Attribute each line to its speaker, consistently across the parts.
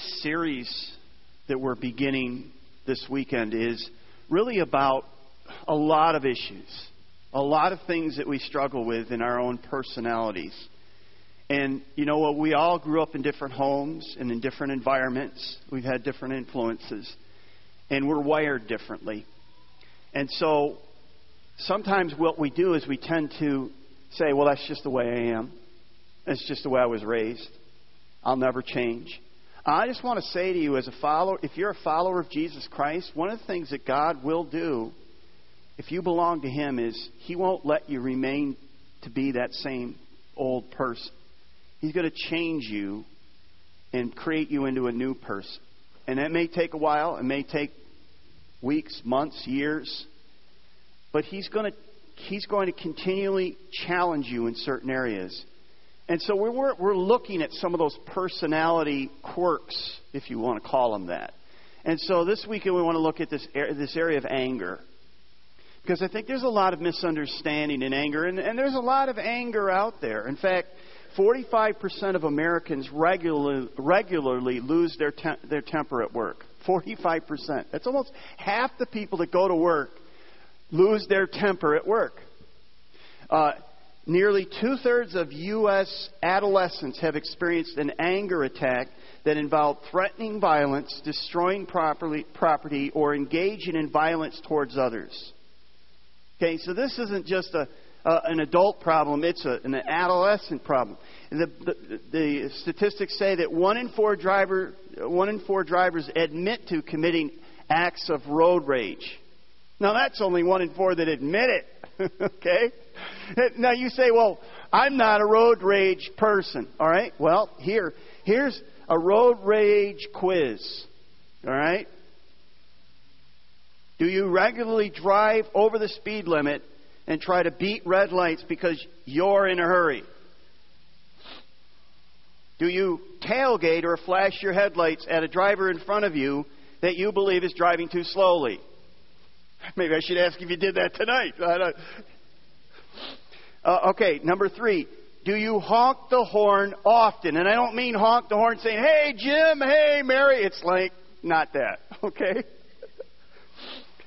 Speaker 1: this series that we're beginning this weekend is really about a lot of issues, a lot of things that we struggle with in our own personalities. And you know what? We all grew up in different homes and in different environments. We've had different influences. And we're wired differently. And so sometimes what we do is we tend to say, well, that's just the way I am. That's just the way I was raised. I'll never change. I just want to say to you, as a follower, if you're a follower of Jesus Christ, one of the things that God will do, if you belong to Him, is He won't let you remain to be that same old person. He's going to change you and create you into a new person. And that may take a while, it may take weeks, months, years, but He's going to, he's going to continually challenge you in certain areas and so we are we're looking at some of those personality quirks, if you want to call them that. And so this weekend we want to look at this, this area of anger. Because I think there's a lot of misunderstanding in anger, and, and there's a lot of anger out there. In fact, 45% of Americans regularly, regularly lose their, te- their temper at work. 45%. That's almost half the people that go to work lose their temper at work. Uh, Nearly two thirds of U.S. adolescents have experienced an anger attack that involved threatening violence, destroying property, or engaging in violence towards others. Okay, so this isn't just a, a an adult problem, it's a, an adolescent problem. The, the, the statistics say that one in, four driver, one in four drivers admit to committing acts of road rage. Now, that's only one in four that admit it, okay? Now you say, well, I'm not a road rage person. All right? Well, here, here's a road rage quiz. All right? Do you regularly drive over the speed limit and try to beat red lights because you're in a hurry? Do you tailgate or flash your headlights at a driver in front of you that you believe is driving too slowly? Maybe I should ask if you did that tonight. Uh, okay, number three. Do you honk the horn often? And I don't mean honk the horn saying, hey, Jim, hey, Mary. It's like, not that, okay?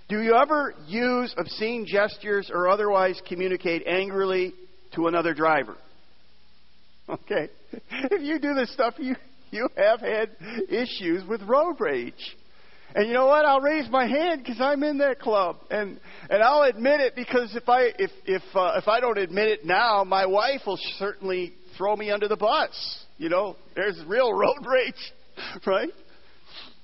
Speaker 1: Do you ever use obscene gestures or otherwise communicate angrily to another driver? Okay. If you do this stuff, you, you have had issues with road rage. And you know what? I'll raise my hand because I'm in that club, and and I'll admit it because if I if if uh, if I don't admit it now, my wife will certainly throw me under the bus. You know, there's real road rage, right?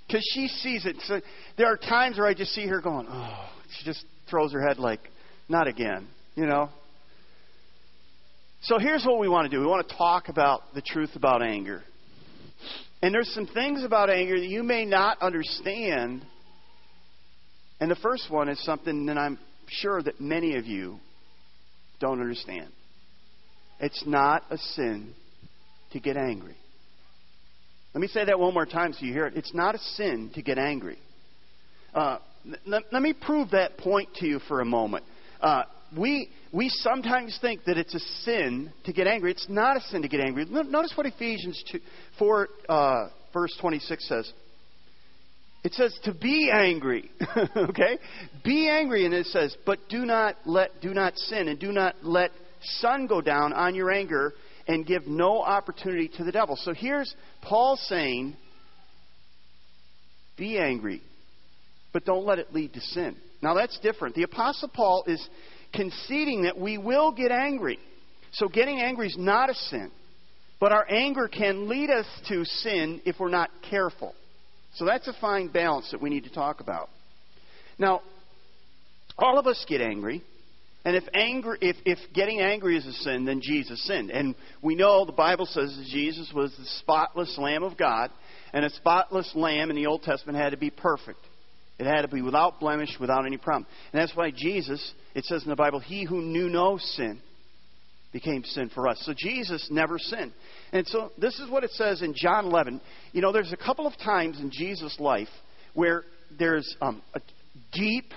Speaker 1: Because she sees it. So there are times where I just see her going, oh, she just throws her head like, not again, you know. So here's what we want to do. We want to talk about the truth about anger. And there's some things about anger that you may not understand. And the first one is something that I'm sure that many of you don't understand. It's not a sin to get angry. Let me say that one more time so you hear it. It's not a sin to get angry. Uh, let, let, me prove that point to you for a moment. Uh, we, we sometimes think that it's a sin to get angry. It's not a sin to get angry. Notice what Ephesians 2, 4, uh, verse 26 says. It says to be angry, okay? Be angry, and it says, but do not let, do not sin, and do not let sun go down on your anger, and give no opportunity to the devil. So here's Paul saying, be angry, but don't let it lead to sin. Now that's different. The Apostle Paul is conceding that we will get angry. So getting angry is not a sin, but our anger can lead us to sin if we're not careful. So that's a fine balance that we need to talk about. Now, all of us get angry. And if anger, if, if getting angry is a sin, then Jesus sinned. And we know the Bible says that Jesus was the spotless Lamb of God, and a spotless lamb in the Old Testament had to be perfect. It had to be without blemish, without any problem. And that's why Jesus, it says in the Bible, he who knew no sin became sin for us. So Jesus never sinned. And so this is what it says in John 11. You know, there's a couple of times in Jesus' life where there's um, a deep,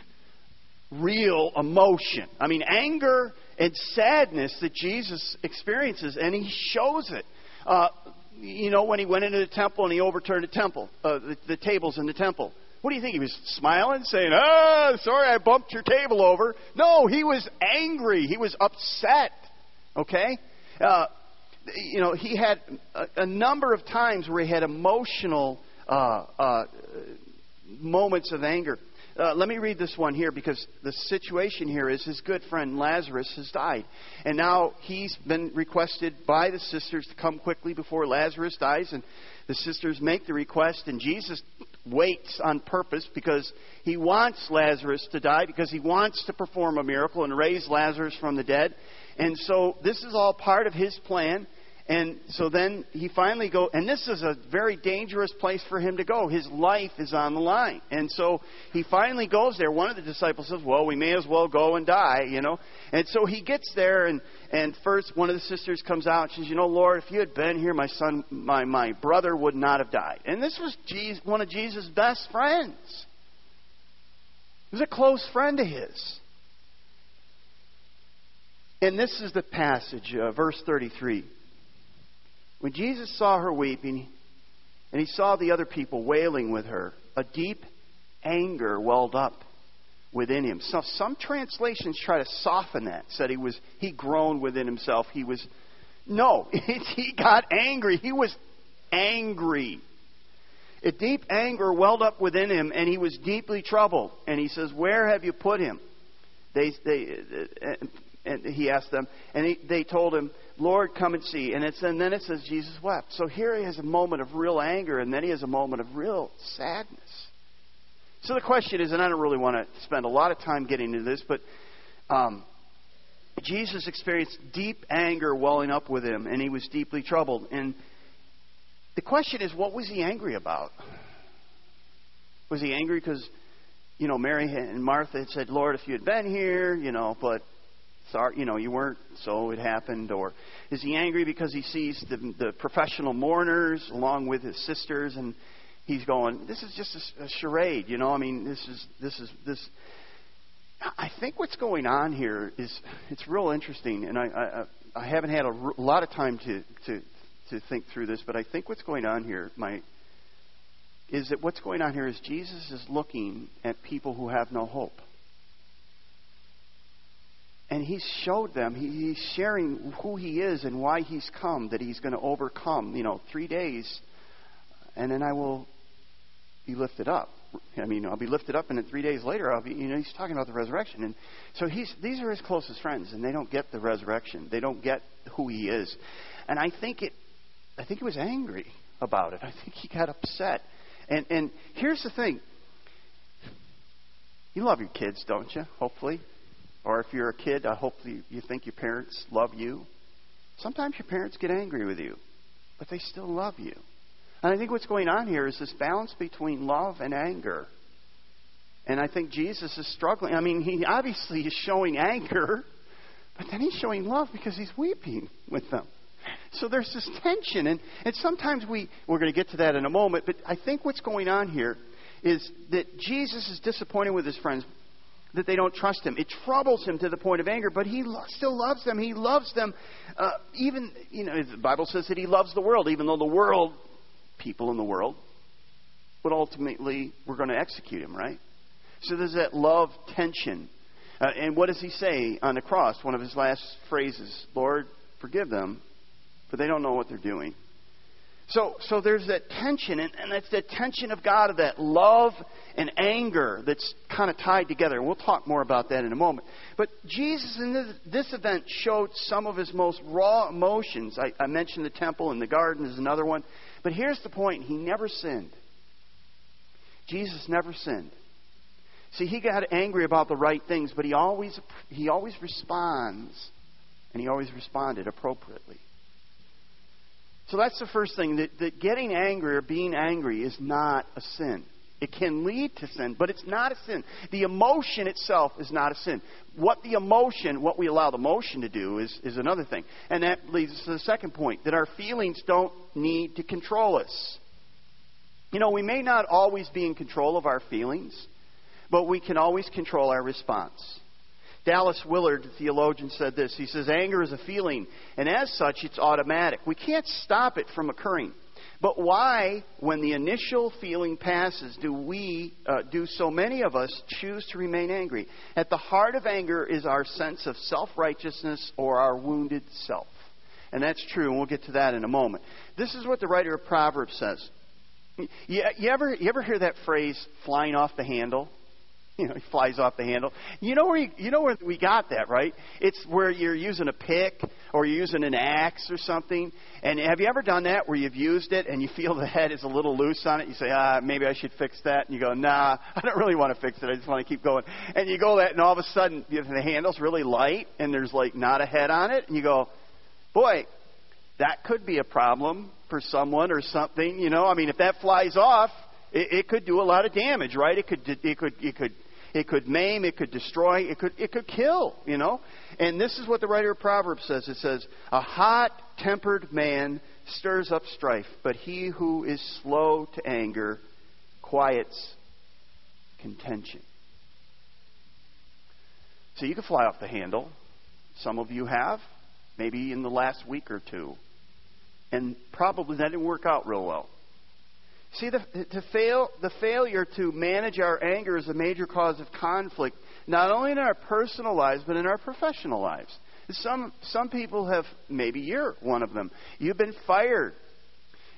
Speaker 1: real emotion. I mean, anger and sadness that Jesus experiences, and he shows it. Uh, you know, when he went into the temple and he overturned the temple, uh, the, the tables in the temple. What do you think? He was smiling, saying, Oh, sorry, I bumped your table over. No, he was angry. He was upset. Okay? Uh, you know, he had a, a, number of times where he had emotional uh, uh, moments of anger. Uh, let me read this one here because the situation here is his good friend Lazarus has died. And now he's been requested by the sisters to come quickly before Lazarus dies. And the sisters make the request, and Jesus waits on purpose because he wants Lazarus to die, because he wants to perform a miracle and raise Lazarus from the dead. And so this is all part of his plan. And so then he finally go, and this is a very dangerous place for him to go. His life is on the line. And so he finally goes there. One of the disciples says, "Well, we may as well go and die," you know. And so he gets there, and and first one of the sisters comes out. She says, "You know, Lord, if you had been here, my son, my my brother would not have died." And this was Jesus, one of Jesus' best friends. He was a close friend of his. And this is the passage, uh, verse 33. When Jesus saw her weeping, and he saw the other people wailing with her, a deep anger welled up within him. So some translations try to soften that. Said he was he groaned within himself. He was no, he got angry. He was angry. A deep anger welled up within him, and he was deeply troubled. And he says, "Where have you put him?" They, they, uh, uh, and he asked them, and he, they told him, Lord, come and see. And, it's, and then it says Jesus wept. So here he has a moment of real anger, and then he has a moment of real sadness. So the question is, and I don't really want to spend a lot of time getting into this, but um, Jesus experienced deep anger welling up with him, and he was deeply troubled. And the question is, what was he angry about? Was he angry because, you know, Mary and Martha had said, Lord, if you had been here, you know, but sorry, you know, you weren't, so it happened. Or is he angry because he sees the, the professional mourners along with his sisters, and he's going, this is just a, a charade, you know? I mean, this is this is this. I think what's going on here is it's real interesting, and I I, I haven't had a r- lot of time to to to think through this, but I think what's going on here, my is that what's going on here is Jesus is looking at people who have no hope. And he showed them, he, he's sharing who he is and why he's come, that he's going to overcome, you know, three days, and then I will be lifted up. I mean, I'll be lifted up, and then three days later, I'll be, you know, he's talking about the resurrection. And so he's, these are his closest friends, and they don't get the resurrection. They don't get who he is. And I think it, I think he was angry about it. I think he got upset. And, and here's the thing you love your kids, don't you? Hopefully. Or if you're a kid, I hope you, think your parents love you. Sometimes your parents get angry with you, but they still love you. And I think what's going on here is this balance between love and anger. And I think Jesus is struggling. I mean, he obviously is showing anger, but then he's showing love because he's weeping with them. So there's this tension. And, and sometimes we, we're going to get to that in a moment, but I think what's going on here is that Jesus is disappointed with his friends that they don't trust him. It troubles him to the point of anger, but he lo- still loves them. He loves them. Uh, even, you know, the Bible says that he loves the world, even though the world, people in the world, but ultimately we're going to execute him, right? So there's that love tension. Uh, and what does he say on the cross? One of his last phrases Lord, forgive them, for they don't know what they're doing. So, so there's that tension, and, and it's the tension of God, of that love and anger that's kind of tied together. And we'll talk more about that in a moment. But Jesus in this, this event showed some of his most raw emotions. I, I mentioned the temple and the garden is another one. But here's the point he never sinned. Jesus never sinned. See, he got angry about the right things, but he always, he always responds, and he always responded appropriately. So that's the first thing that, that getting angry or being angry is not a sin. It can lead to sin, but it's not a sin. The emotion itself is not a sin. What the emotion, what we allow the emotion to do, is, is another thing. And that leads us to the second point that our feelings don't need to control us. You know, we may not always be in control of our feelings, but we can always control our response. Dallas Willard, the theologian, said this. He says, Anger is a feeling, and as such, it's automatic. We can't stop it from occurring. But why, when the initial feeling passes, do we, uh, do so many of us choose to remain angry? At the heart of anger is our sense of self righteousness or our wounded self. And that's true, and we'll get to that in a moment. This is what the writer of Proverbs says. You, you, ever, you ever hear that phrase, flying off the handle? you know, he flies off the handle. You know where you, you know where we got that, right? It's where you're using a pick or you're using an axe or something. And have you ever done that where you've used it and you feel the head is a little loose on it? You say, ah, maybe I should fix that. And you go, nah, I don't really want to fix it. I just want to keep going. And you go that, and all of a sudden the handle's really light and there's like not a head on it. And you go, boy, that could be a problem for someone or something. You know, I mean, if that flies off. it could do a lot of damage, right? It could, it could, it could it could maim, it could destroy, it could it could kill, you know. And this is what the writer of Proverbs says. It says, "A hot-tempered man stirs up strife, but he who is slow to anger quiets contention." So you can fly off the handle. Some of you have, maybe in the last week or two. And probably that didn't work out real well. See, the, to fail, the failure to manage our anger is a major cause of conflict, not only in our personal lives, but in our professional lives. Some, some people have, maybe you're one of them, you've been fired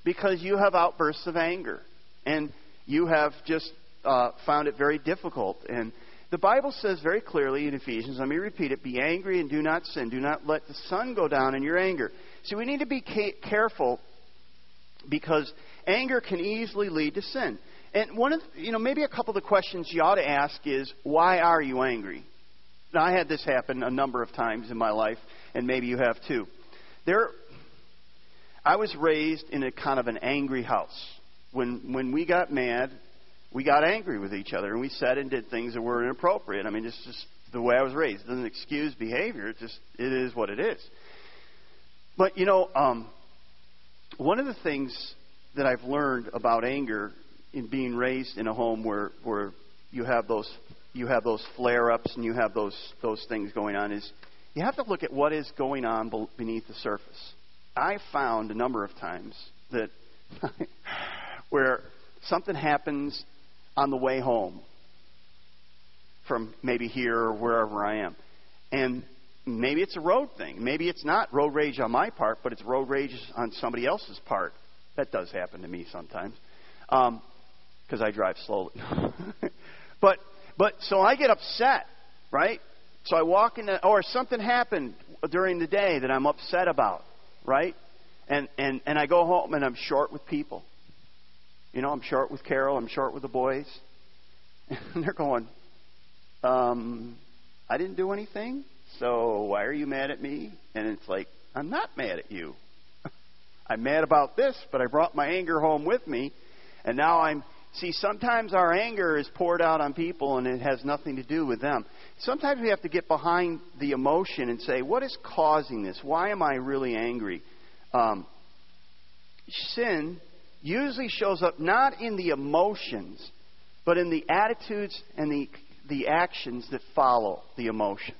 Speaker 1: because you have outbursts of anger and you have just uh, found it very difficult. And the Bible says very clearly in Ephesians, let me repeat it be angry and do not sin. Do not let the sun go down in your anger. See, we need to be ca- careful because anger can easily lead to sin. And one of, you know, maybe a couple of the questions you ought to ask is, why are you angry? Now, I had this happen a number of times in my life, and maybe you have too. There, I was raised in a kind of an angry house. When when we got mad, we got angry with each other, and we said and did things that were inappropriate. I mean, it's just the way I was raised. It doesn't excuse behavior. It just it is what it is. But you know, um, one of the things that I've learned about anger in being raised in a home where where you have those you have those flare-ups and you have those those things going on is you have to look at what is going on beneath the surface. I found a number of times that where something happens on the way home from maybe here or wherever I am, and maybe it's a road thing. Maybe it's not road rage on my part, but it's road rage on somebody else's part. That does happen to me sometimes, because um, I drive slowly. but but so I get upset, right? So I walk in, the, or something happened during the day that I'm upset about, right? And and and I go home and I'm short with people. You know, I'm short with Carol. I'm short with the boys, and they're going, um, I didn't do anything. So why are you mad at me? And it's like I'm not mad at you. I'm mad about this, but I brought my anger home with me, and now I'm. See, sometimes our anger is poured out on people and it has nothing to do with them. Sometimes we have to get behind the emotion and say, what is causing this? Why am I really angry? Um, sin usually shows up not in the emotions, but in the attitudes and the, the actions that follow the emotions.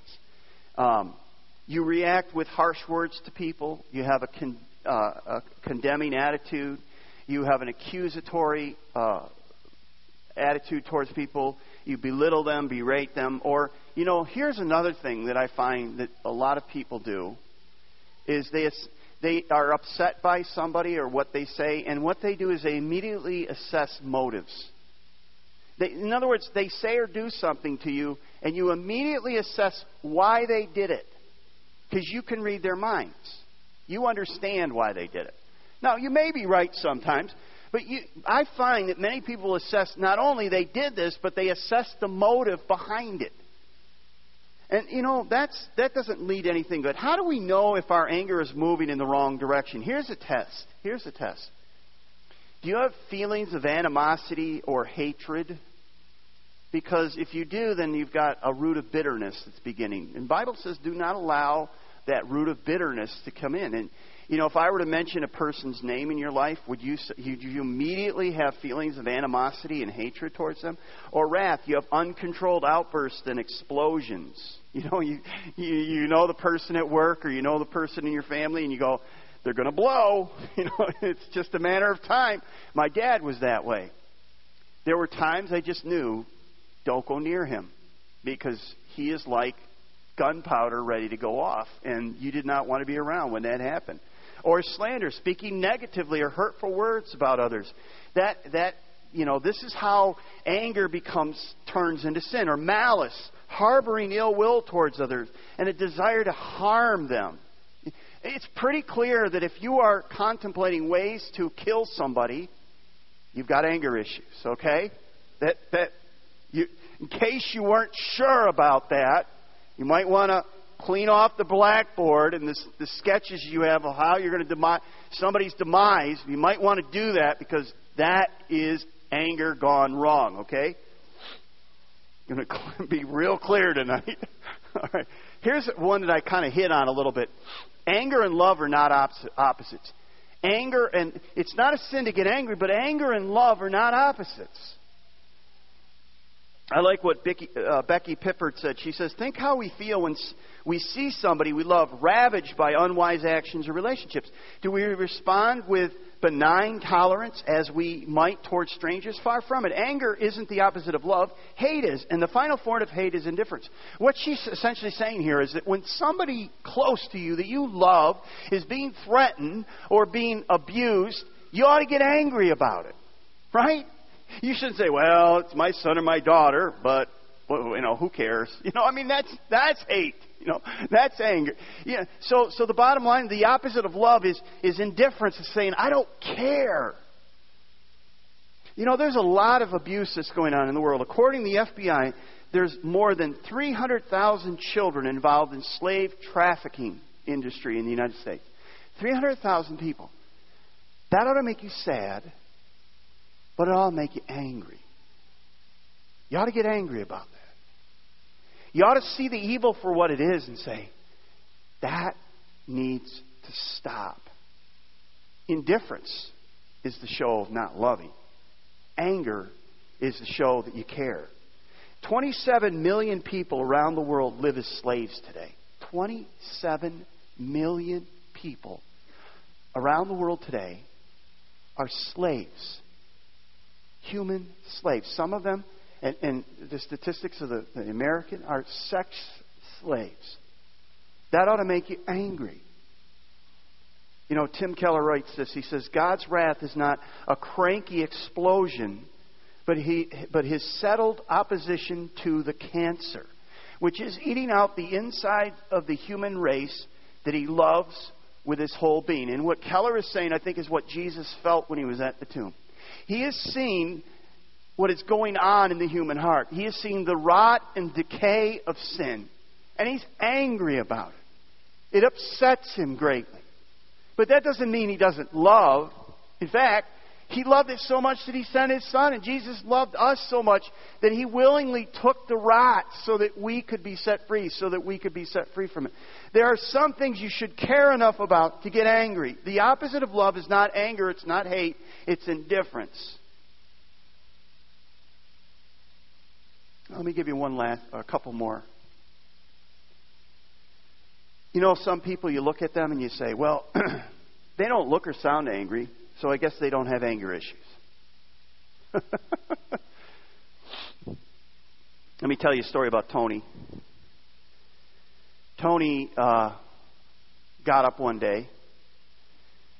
Speaker 1: Um, you react with harsh words to people. You have a uh, condemning attitude. You have an accusatory uh, attitude towards people. You belittle them, berate them. Or, you know, here's another thing that I find that a lot of people do is they, they are upset by somebody or what they say, and what they do is they immediately assess motives. They, in other words, they say or do something to you, and you immediately assess why they did it because you can read their minds. You understand why they did it. Now, you may be right sometimes, but you, I find that many people assess not only they did this, but they assess the motive behind it. And you know, that's that doesn't lead anything good. How do we know if our anger is moving in the wrong direction? Here's a test. Here's a test. Do you have feelings of animosity or hatred? Because if you do, then you've got a root of bitterness that's beginning. And Bible says do not allow that root of bitterness to come in. And you know, if I were to mention a person's name in your life, would you would you immediately have feelings of animosity and hatred towards them, or wrath? You have uncontrolled outbursts and explosions. You know, you you, you know the person at work, or you know the person in your family, and you go, they're going to blow. You know, it's just a matter of time. My dad was that way. There were times I just knew, don't go near him, because he is like gunpowder ready to go off, and you did not want to be around when that happened. Or slander, speaking negatively or hurtful words about others. That that you know, this is how anger becomes turns into sin, or malice, harboring ill will towards others, and a desire to harm them. It's pretty clear that if you are contemplating ways to kill somebody, you've got anger issues, okay? That that you in case you weren't sure about that, you might want to clean off the blackboard and the sketches you have of how you're going to demise somebody's demise. You might want to do that because that is anger gone wrong. Okay, going to be real clear tonight. All right, here's one that I kind of hit on a little bit. Anger and love are not opposites. Anger and it's not a sin to get angry, but anger and love are not opposites. I like what Becky, uh, Becky Pippert said. She says, Think how we feel when we see somebody we love ravaged by unwise actions or relationships. Do we respond with benign tolerance as we might towards strangers? Far from it. Anger isn't the opposite of love, hate is. And the final form of hate is indifference. What she's essentially saying here is that when somebody close to you that you love is being threatened or being abused, you ought to get angry about it. Right? You shouldn't say, "Well, it's my son or my daughter," but you know, who cares? You know, I mean, that's that's hate. You know, that's anger. Yeah. so so the bottom line, the opposite of love is is indifference. Is saying, "I don't care." You know, there's a lot of abuse that's going on in the world. According to the FBI, there's more than 300,000 children involved in slave trafficking industry in the United States. 300,000 people. That ought to make you sad. But it ought to make you angry. You ought to get angry about that. You ought to see the evil for what it is and say, that needs to stop. Indifference is the show of not loving, anger is the show that you care. 27 million people around the world live as slaves today. 27 million people around the world today are slaves human slaves. Some of them, and, and the statistics of the, the American, are sex slaves. That ought to make you angry. You know, Tim Keller writes this. He says, God's wrath is not a cranky explosion, but, he, but his settled opposition to the cancer, which is eating out the inside of the human race that he loves with his whole being. And what Keller is saying, I think, is what Jesus felt when he was at the tomb. He has seen what is going on in the human heart. He has seen the rot and decay of sin, and he's angry about it. It upsets him greatly. But that doesn't mean he doesn't love. In fact, he loved it so much that he sent his son, and Jesus loved us so much that he willingly took the rot so that we could be set free, so that we could be set free from it. There are some things you should care enough about to get angry. The opposite of love is not anger, it's not hate, it's indifference. Let me give you one last, a couple more. You know, some people, you look at them and you say, well, they don't look or sound angry, so I guess they don't have anger issues. Let me tell you a story about Tony. Tony uh, got up one day.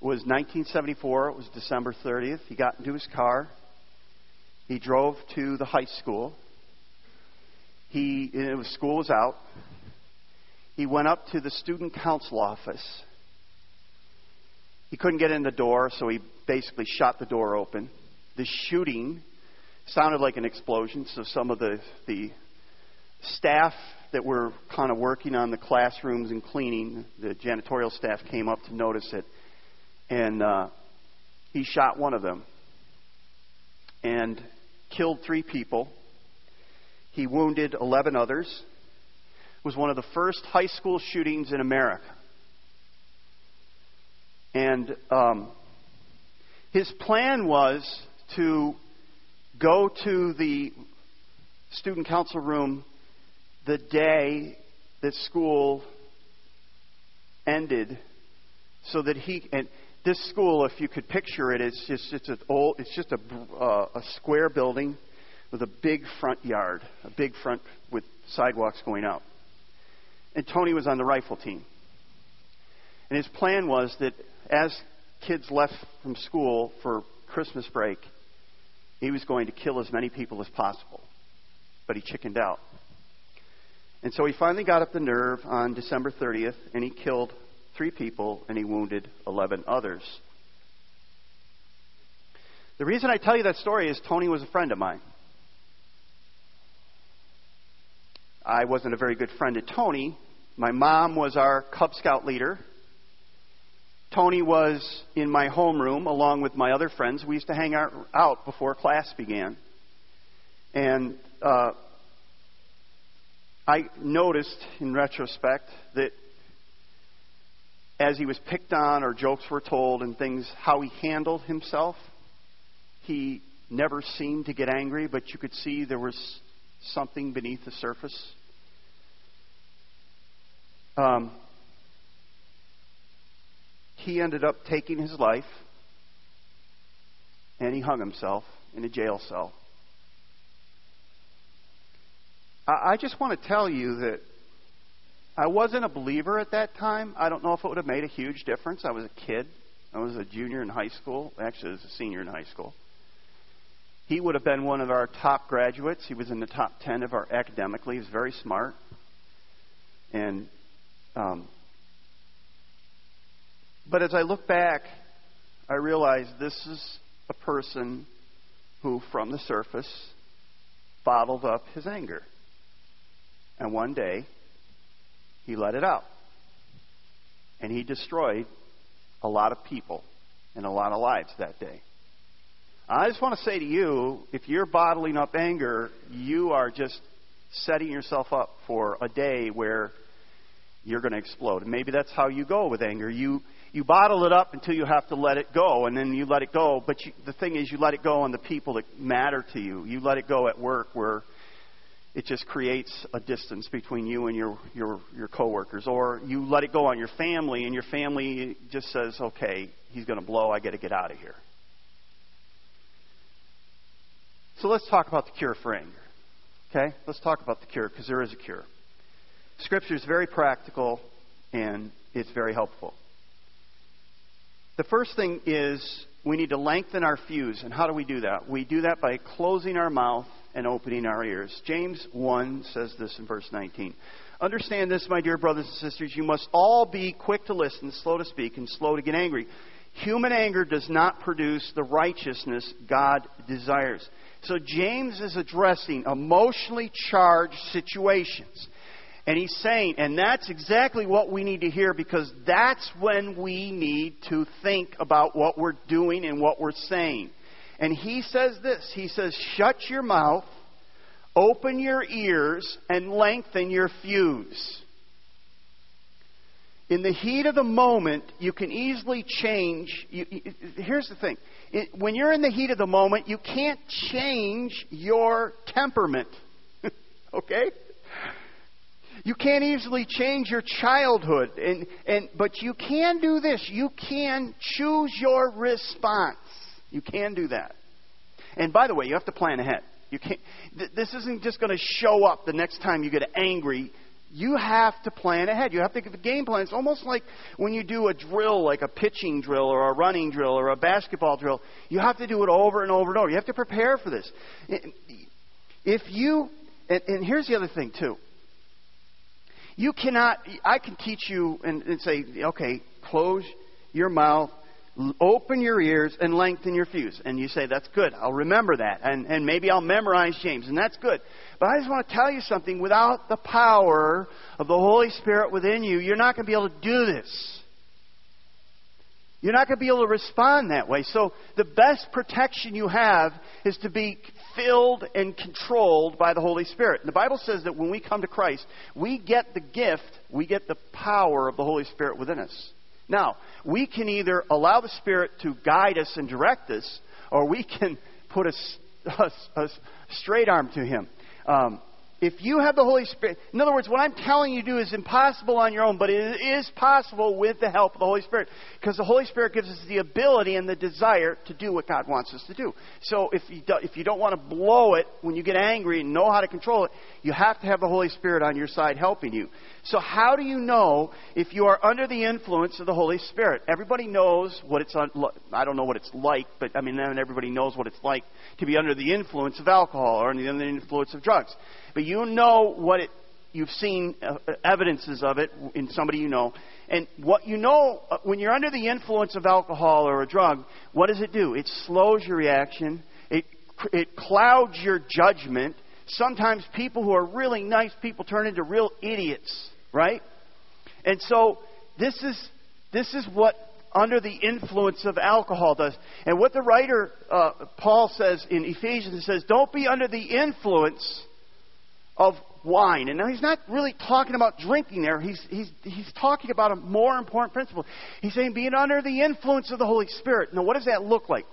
Speaker 1: It was 1974. It was December 30th. He got into his car. He drove to the high school. He it was, school was out. He went up to the student council office. He couldn't get in the door, so he basically shot the door open. The shooting sounded like an explosion, so some of the, the staff that we're kind of working on the classrooms and cleaning, the janitorial staff came up to notice it, and uh, he shot one of them and killed three people. He wounded 11 others. It was one of the first high school shootings in America. And um, his plan was to go to the student council room the day that school ended so that he and this school if you could picture it it's just it's an old it's just a uh, a square building with a big front yard a big front with sidewalks going out and tony was on the rifle team and his plan was that as kids left from school for christmas break he was going to kill as many people as possible but he chickened out and so he finally got up the nerve on December 30th, and he killed three people and he wounded 11 others. The reason I tell you that story is Tony was a friend of mine. I wasn't a very good friend to Tony. My mom was our Cub Scout leader. Tony was in my homeroom along with my other friends. We used to hang out before class began. And uh, I noticed in retrospect that as he was picked on or jokes were told and things, how he handled himself, he never seemed to get angry, but you could see there was something beneath the surface. Um, he ended up taking his life and he hung himself in a jail cell. I just want to tell you that I wasn't a believer at that time. I don't know if it would have made a huge difference. I was a kid. I was a junior in high school. Actually, I was a senior in high school. He would have been one of our top graduates. He was in the top 10 of our academically. He was very smart. And, um, but as I look back, I realize this is a person who, from the surface, bottled up his anger. And one day, he let it out. And he destroyed a lot of people and a lot of lives that day. I just want to say to you if you're bottling up anger, you are just setting yourself up for a day where you're going to explode. And maybe that's how you go with anger. You you bottle it up until you have to let it go, and then you let it go. But you, the thing is, you let it go on the people that matter to you. You let it go at work where it just creates a distance between you and your, your, your coworkers. Or you let it go on your family, and your family just says, okay, he's going to blow, I got to get out of here. So let's talk about the cure for anger. Okay? Let's talk about the cure, because there is a cure. Scripture is very practical, and it's very helpful. The first thing is we need to lengthen our fuse. And how do we do that? We do that by closing our mouth and opening our ears. James 1 says this in verse 19. Understand this, my dear brothers and sisters. You must all be quick to listen, slow to speak, and slow to get angry. Human anger does not produce the righteousness God desires. So James is addressing emotionally charged situations. And he's saying, and that's exactly what we need to hear because that's when we need to think about what we're doing and what we're saying. And he says this He says, shut your mouth, open your ears, and lengthen your fuse. In the heat of the moment, you can easily change. You, you, here's the thing it, when you're in the heat of the moment, you can't change your temperament. okay? You can't easily change your childhood, and, and, but you can do this. You can choose your response. You can do that. And by the way, you have to plan ahead. You can't, th- this isn't just going to show up the next time you get angry. You have to plan ahead. You have to get a game plan. It's almost like when you do a drill, like a pitching drill or a running drill or a basketball drill. You have to do it over and over and over. You have to prepare for this. If you, and, and here's the other thing, too you cannot, I can teach you and, and say, okay, close your mouth, open your ears, and lengthen your fuse. And you say, that's good. I'll remember that. And, and maybe I'll memorize James, and that's good. But I just want to tell you something without the power of the Holy Spirit within you, you're not going to be able to do this. You're not going to be able to respond that way. So, the best protection you have is to be filled and controlled by the Holy Spirit. And the Bible says that when we come to Christ, we get the gift, we get the power of the Holy Spirit within us. Now, we can either allow the Spirit to guide us and direct us, or we can put a, a, a straight arm to Him. Um, if you have the Holy Spirit, in other words, what I'm telling you to do is impossible on your own, but it is possible with the help of the Holy Spirit because the Holy Spirit gives us the ability and the desire to do what God wants us to do. So if you, do, if you don't want to blow it when you get angry and know how to control it, you have to have the Holy Spirit on your side helping you. So how do you know if you are under the influence of the Holy Spirit? Everybody knows what it's un- I don't know what it's like, but I mean everybody knows what it's like to be under the influence of alcohol or under the influence of drugs. But you you know what it, you've seen uh, uh, evidences of it in somebody you know. And what you know, uh, when you're under the influence of alcohol or a drug, what does it do? It slows your reaction, it, it clouds your judgment. Sometimes people who are really nice people turn into real idiots, right? And so this is, this is what under the influence of alcohol does. And what the writer uh, Paul says in Ephesians, he says, Don't be under the influence of wine. And now he's not really talking about drinking there. He's, he's, he's talking about a more important principle. He's saying being under the influence of the Holy Spirit. Now, what does that look like?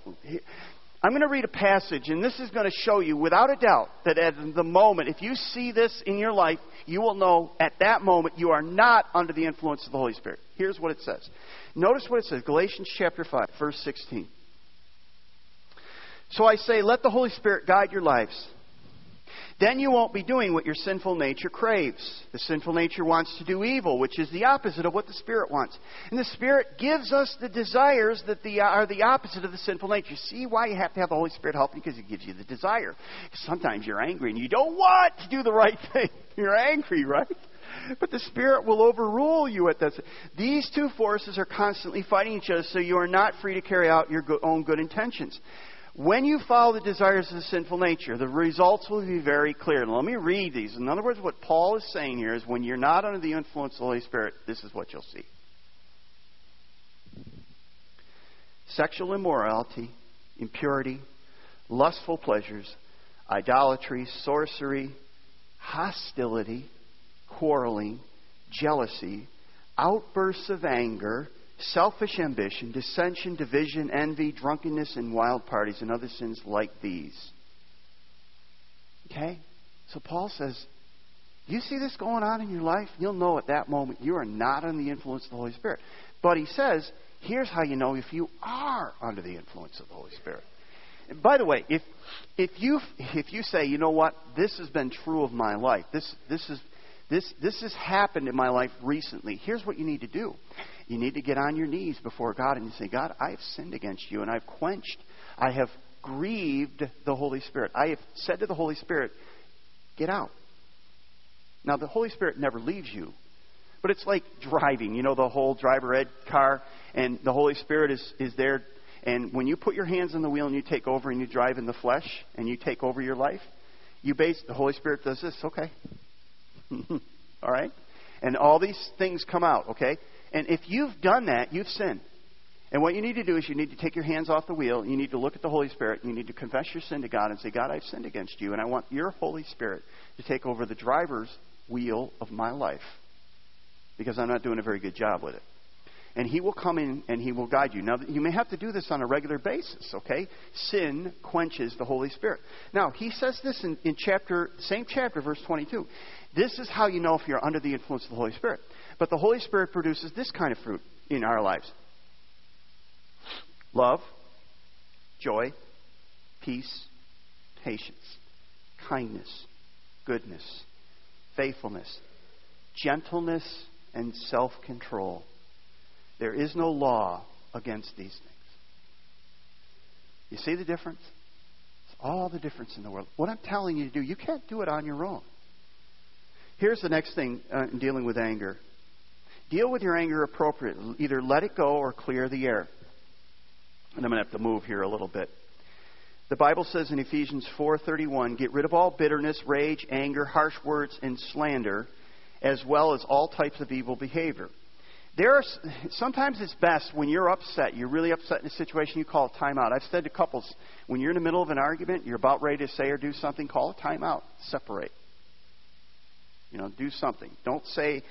Speaker 1: I'm going to read a passage, and this is going to show you without a doubt that at the moment, if you see this in your life, you will know at that moment you are not under the influence of the Holy Spirit. Here's what it says. Notice what it says Galatians chapter 5, verse 16. So I say, let the Holy Spirit guide your lives then you won't be doing what your sinful nature craves. The sinful nature wants to do evil, which is the opposite of what the Spirit wants. And the Spirit gives us the desires that the, are the opposite of the sinful nature. See why you have to have the Holy Spirit help you? Because He gives you the desire. Sometimes you're angry and you don't want to do the right thing. You're angry, right? But the Spirit will overrule you at that. These two forces are constantly fighting each other, so you are not free to carry out your own good intentions. When you follow the desires of the sinful nature, the results will be very clear. let me read these. In other words, what Paul is saying here is when you're not under the influence of the Holy Spirit, this is what you'll see sexual immorality, impurity, lustful pleasures, idolatry, sorcery, hostility, quarreling, jealousy, outbursts of anger selfish ambition, dissension, division, envy, drunkenness, and wild parties, and other sins like these. Okay? So Paul says, You see this going on in your life? You'll know at that moment you are not under the influence of the Holy Spirit. But he says, Here's how you know if you are under the influence of the Holy Spirit. And by the way, if, if, you, if you say, You know what? This has been true of my life, this, this, is, this, this has happened in my life recently, here's what you need to do you need to get on your knees before God and you say, God, I have sinned against you and I've quenched, I have grieved the Holy Spirit. I have said to the Holy Spirit, get out. Now, the Holy Spirit never leaves you, but it's like driving. You know, the whole driver ed car, and the Holy Spirit is, is there. And when you put your hands on the wheel and you take over and you drive in the flesh and you take over your life, you base the Holy Spirit does this, okay. all right? And all these things come out, okay? And if you've done that, you've sinned. And what you need to do is you need to take your hands off the wheel. You need to look at the Holy Spirit. You need to confess your sin to God and say, God, I've sinned against you, and I want your Holy Spirit to take over the driver's wheel of my life because I'm not doing a very good job with it. And He will come in and He will guide you. Now, you may have to do this on a regular basis, okay? Sin quenches the Holy Spirit. Now, He says this in, in chapter, same chapter, verse 22. This is how you know if you're under the influence of the Holy Spirit. But the Holy Spirit produces this kind of fruit in our lives love, joy, peace, patience, kindness, goodness, faithfulness, gentleness, and self control. There is no law against these things. You see the difference? It's all the difference in the world. What I'm telling you to do, you can't do it on your own. Here's the next thing uh, in dealing with anger Deal with your anger appropriately. Either let it go or clear the air. And I'm going to have to move here a little bit. The Bible says in Ephesians 4:31, "Get rid of all bitterness, rage, anger, harsh words, and slander, as well as all types of evil behavior." There are sometimes it's best when you're upset, you're really upset in a situation, you call a timeout. I've said to couples, when you're in the middle of an argument, you're about ready to say or do something, call a timeout, separate. You know, do something. Don't say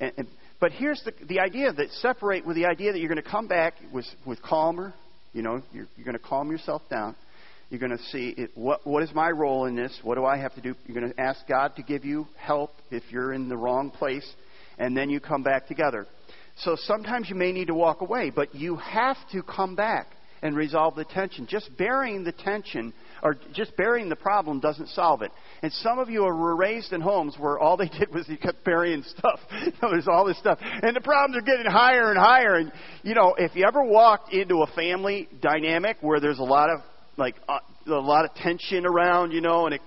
Speaker 1: and, and but here's the, the idea that separate with the idea that you're going to come back with, with calmer, you know, you're, you're going to calm yourself down. You're going to see it, what, what is my role in this? What do I have to do? You're going to ask God to give you help if you're in the wrong place, and then you come back together. So sometimes you may need to walk away, but you have to come back and resolve the tension. Just burying the tension or just burying the problem doesn't solve it. And some of you were raised in homes where all they did was they kept burying stuff. you know, there's all this stuff. And the problems are getting higher and higher. And, you know, if you ever walked into a family dynamic where there's a lot of, like, uh, a lot of tension around, you know, and it,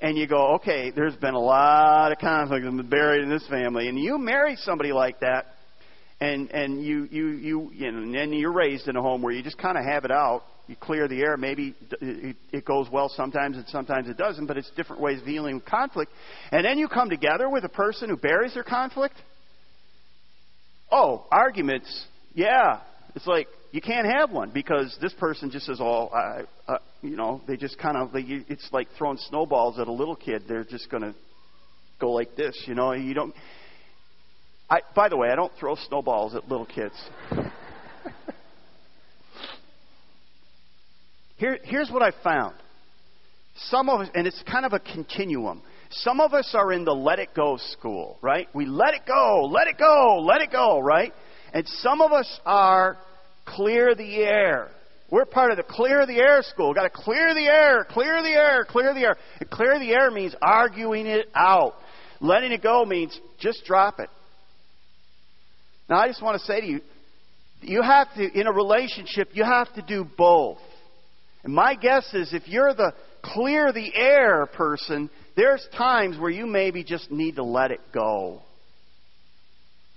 Speaker 1: and you go, okay, there's been a lot of conflict been buried in this family, and you marry somebody like that, and and you you you, you know, and then you're raised in a home where you just kind of have it out, you clear the air. Maybe it goes well sometimes and sometimes it doesn't, but it's different ways of dealing with conflict. And then you come together with a person who buries their conflict. Oh, arguments. Yeah. It's like you can't have one because this person just says, "Oh, I, uh, you know, they just kind of they, it's like throwing snowballs at a little kid. They're just going to go like this, you know. You don't I by the way, I don't throw snowballs at little kids. Here, here's what I found. Some of us, and it's kind of a continuum. Some of us are in the let it go school, right? We let it go, let it go, let it go, right? And some of us are clear the air. We're part of the clear the air school. We've got to clear the air, clear the air, clear the air. And clear the air means arguing it out. Letting it go means just drop it. Now, I just want to say to you, you have to, in a relationship, you have to do both. And my guess is if you're the clear the air person, there's times where you maybe just need to let it go.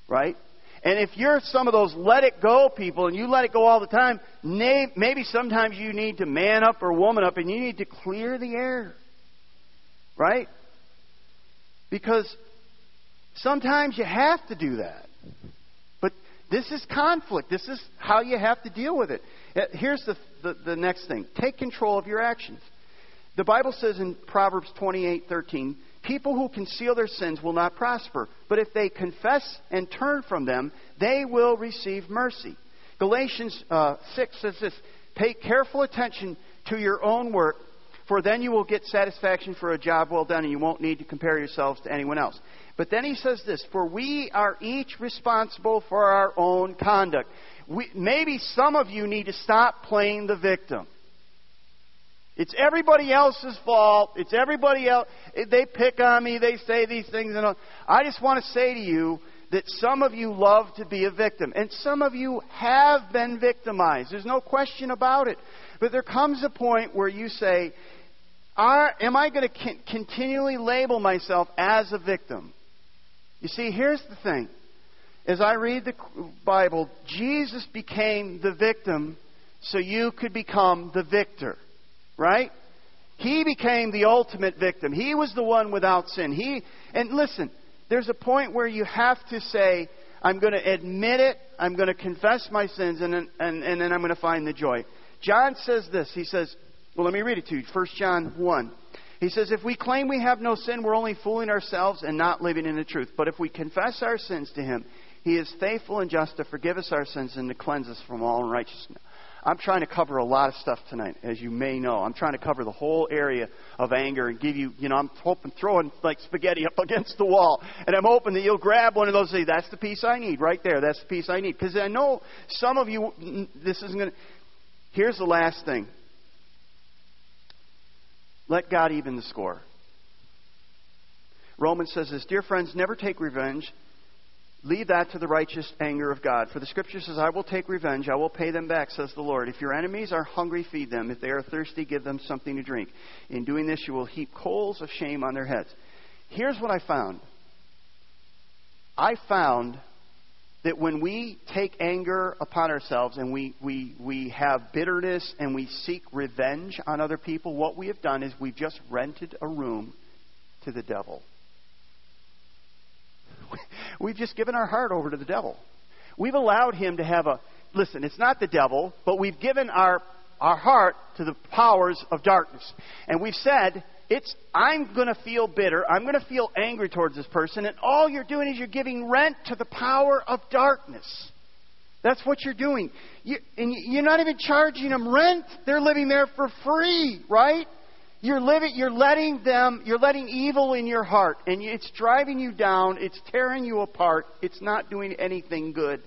Speaker 1: Right? And if you're some of those let it go people and you let it go all the time, maybe sometimes you need to man up or woman up and you need to clear the air. Right? Because sometimes you have to do that. But this is conflict. This is how you have to deal with it. Here's the, the, the next thing take control of your actions. The Bible says in Proverbs 28:13, people who conceal their sins will not prosper, but if they confess and turn from them, they will receive mercy. Galatians uh, 6 says this, pay careful attention to your own work, for then you will get satisfaction for a job well done and you won't need to compare yourselves to anyone else. But then he says this, for we are each responsible for our own conduct we, maybe some of you need to stop playing the victim. It's everybody else's fault. It's everybody else. They pick on me. They say these things. And I just want to say to you that some of you love to be a victim. And some of you have been victimized. There's no question about it. But there comes a point where you say, Am I going to continually label myself as a victim? You see, here's the thing. As I read the Bible, Jesus became the victim so you could become the victor. Right? He became the ultimate victim. He was the one without sin. He and listen, there's a point where you have to say, I'm going to admit it, I'm going to confess my sins, and and, and then I'm going to find the joy. John says this. He says, Well, let me read it to you. 1 John 1. He says, If we claim we have no sin, we're only fooling ourselves and not living in the truth. But if we confess our sins to Him, he is faithful and just to forgive us our sins and to cleanse us from all unrighteousness. I'm trying to cover a lot of stuff tonight, as you may know. I'm trying to cover the whole area of anger and give you, you know, I'm hoping throwing like spaghetti up against the wall, and I'm hoping that you'll grab one of those. And say, that's the piece I need right there. That's the piece I need because I know some of you. This isn't going. to... Here's the last thing. Let God even the score. Romans says this, dear friends, never take revenge Leave that to the righteous anger of God. For the scripture says, I will take revenge, I will pay them back, says the Lord. If your enemies are hungry, feed them. If they are thirsty, give them something to drink. In doing this, you will heap coals of shame on their heads. Here's what I found I found that when we take anger upon ourselves and we, we, we have bitterness and we seek revenge on other people, what we have done is we've just rented a room to the devil. We've just given our heart over to the devil. We've allowed him to have a listen, it's not the devil, but we've given our our heart to the powers of darkness. And we've said, it's I'm going to feel bitter, I'm going to feel angry towards this person, and all you're doing is you're giving rent to the power of darkness. That's what you're doing. You, and you're not even charging them rent. They're living there for free, right? You're living, you're letting them, you're letting evil in your heart, and it's driving you down, it's tearing you apart, it's not doing anything good.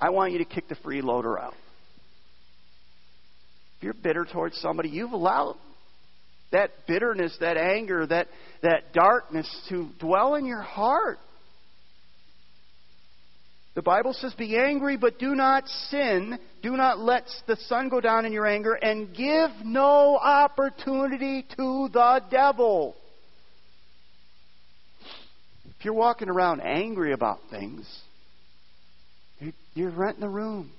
Speaker 1: I want you to kick the freeloader out. If you're bitter towards somebody, you've allowed that bitterness, that anger, that, that darkness to dwell in your heart. The Bible says, Be angry, but do not sin. Do not let the sun go down in your anger, and give no opportunity to the devil. If you're walking around angry about things, you're renting the room.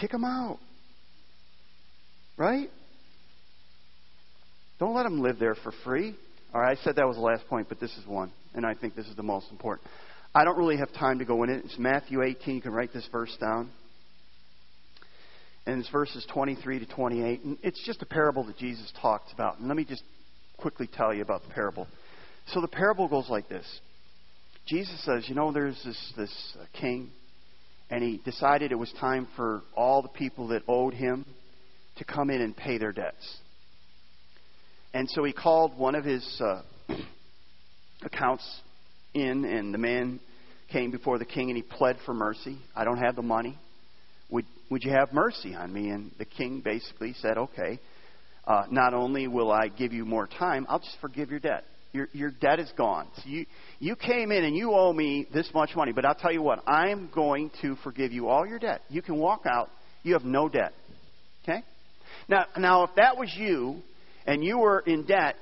Speaker 1: Kick them out. Right? Don't let them live there for free. All right, I said that was the last point, but this is one, and I think this is the most important. I don't really have time to go in it. It's Matthew 18. You can write this verse down. And it's verses 23 to 28. And it's just a parable that Jesus talked about. And let me just quickly tell you about the parable. So the parable goes like this Jesus says, You know, there's this, this uh, king, and he decided it was time for all the people that owed him to come in and pay their debts. And so he called one of his uh, accounts in, and the man came before the king and he pled for mercy. I don't have the money. Would, would you have mercy on me? And the king basically said, Okay, uh, not only will I give you more time, I'll just forgive your debt. Your, your debt is gone. So you, you came in and you owe me this much money, but I'll tell you what, I'm going to forgive you all your debt. You can walk out, you have no debt. Okay? Now, now if that was you and you were in debt,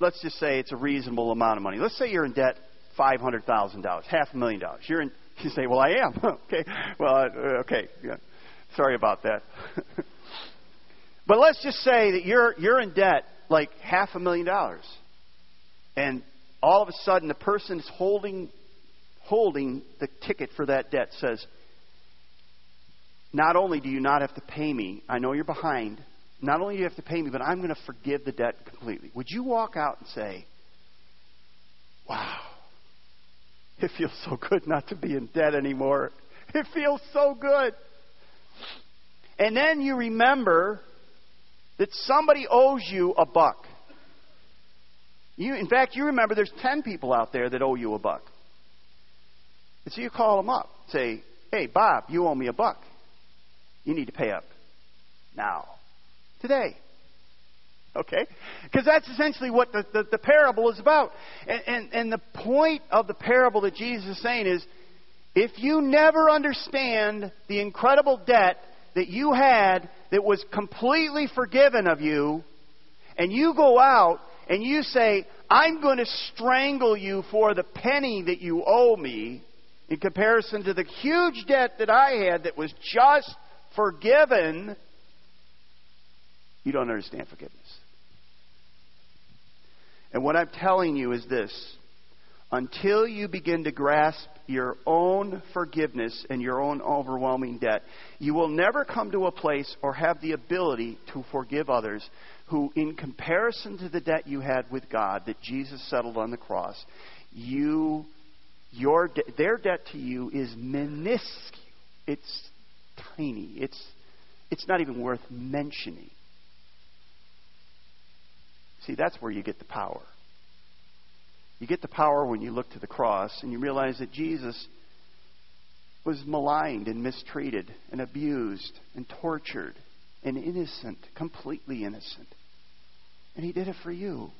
Speaker 1: let's just say it's a reasonable amount of money. Let's say you're in debt five hundred thousand dollars, half a million dollars. You're in, you say, well, I am. okay, well, uh, okay. Yeah. Sorry about that. but let's just say that you're you're in debt like half a million dollars, and all of a sudden the person is holding holding the ticket for that debt says, not only do you not have to pay me, I know you're behind. Not only do you have to pay me, but I'm going to forgive the debt completely. Would you walk out and say, Wow, it feels so good not to be in debt anymore. It feels so good. And then you remember that somebody owes you a buck. You, in fact, you remember there's 10 people out there that owe you a buck. And so you call them up, say, hey, Bob, you owe me a buck. You need to pay up now, today okay? Because that's essentially what the, the, the, parable is about. And, and, and the point of the parable that Jesus is saying is if you never understand the incredible debt that you had that was completely forgiven of you, and you go out and you say, I'm going to strangle you for the penny that you owe me in comparison to the huge debt that I had that was just forgiven, you don't understand forgiveness. And what I'm telling you is this until you begin to grasp your own forgiveness and your own overwhelming debt, you will never come to a place or have the ability to forgive others who, in comparison to the debt you had with God that Jesus settled on the cross, you, your, their debt to you is minuscule. It's tiny. It's, it's not even worth mentioning. See, that's where you get the power. You get the power when you look to the cross and you realize that Jesus was maligned and mistreated and abused and tortured and innocent, completely innocent. And he did it for you.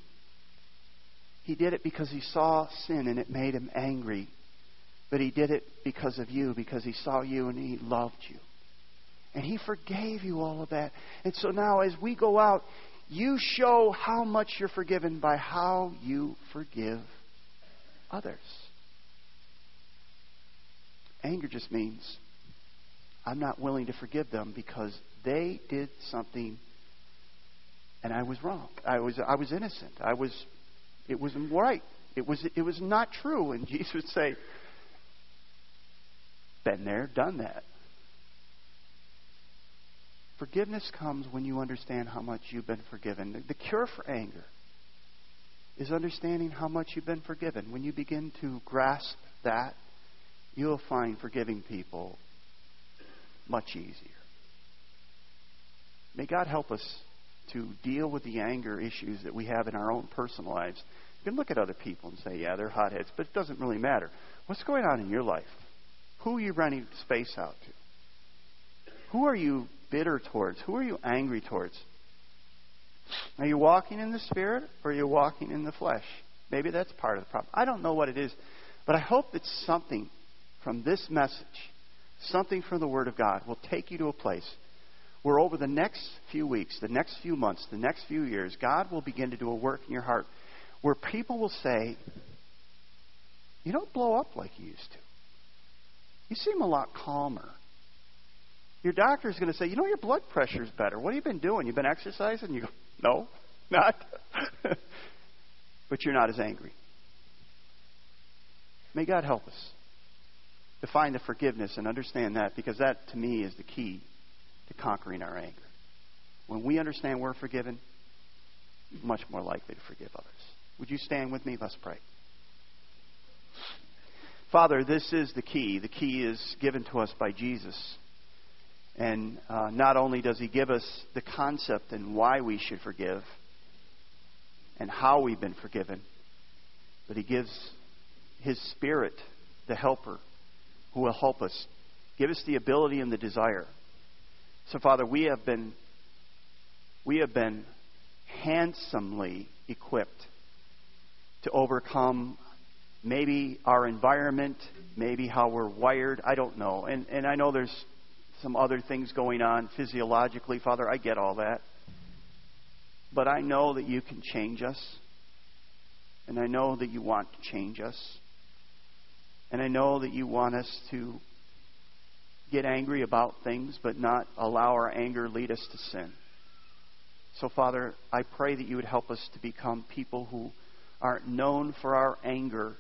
Speaker 1: He did it because he saw sin and it made him angry. But he did it because of you, because he saw you and he loved you. And he forgave you all of that. And so now as we go out, you show how much you're forgiven by how you forgive others. Anger just means I'm not willing to forgive them because they did something and I was wrong. I was I was innocent. I was it wasn't right. It was it was not true. And Jesus would say, Been there, done that. Forgiveness comes when you understand how much you've been forgiven. The cure for anger is understanding how much you've been forgiven. When you begin to grasp that, you'll find forgiving people much easier. May God help us to deal with the anger issues that we have in our own personal lives. You can look at other people and say, yeah, they're hotheads, but it doesn't really matter. What's going on in your life? Who are you running space out to? Who are you bitter towards? Who are you angry towards? Are you walking in the Spirit or are you walking in the flesh? Maybe that's part of the problem. I don't know what it is, but I hope that something from this message, something from the Word of God, will take you to a place where over the next few weeks, the next few months, the next few years, God will begin to do a work in your heart where people will say, You don't blow up like you used to. You seem a lot calmer your doctor's going to say, you know, your blood pressure's better. What have you been doing? You've been exercising? You go, no, not. but you're not as angry. May God help us to find the forgiveness and understand that because that, to me, is the key to conquering our anger. When we understand we're forgiven, much more likely to forgive others. Would you stand with me? Let's pray. Father, this is the key. The key is given to us by Jesus. And uh, not only does he give us the concept and why we should forgive and how we've been forgiven, but he gives his spirit, the helper, who will help us, give us the ability and the desire. So, Father, we have been, we have been handsomely equipped to overcome maybe our environment, maybe how we're wired, I don't know. And, and I know there's some other things going on physiologically. Father, I get all that. But I know that you can change us. And I know that you want to change us. And I know that you want us to get angry about things, but not allow our anger lead us to sin. So, Father, I pray that you would help us to become people who aren't known for our anger,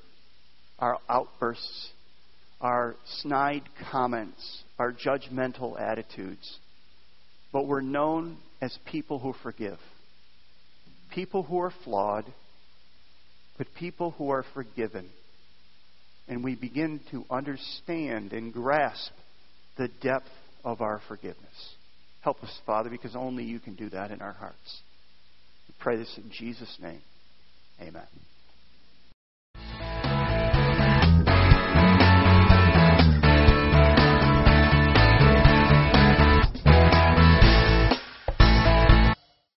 Speaker 1: our outbursts our snide comments, our judgmental attitudes, but we're known as people who forgive. People who are flawed, but people who are forgiven. And we begin to understand and grasp the depth of our forgiveness. Help us, Father, because only you can do that in our hearts. We pray this in Jesus' name. Amen.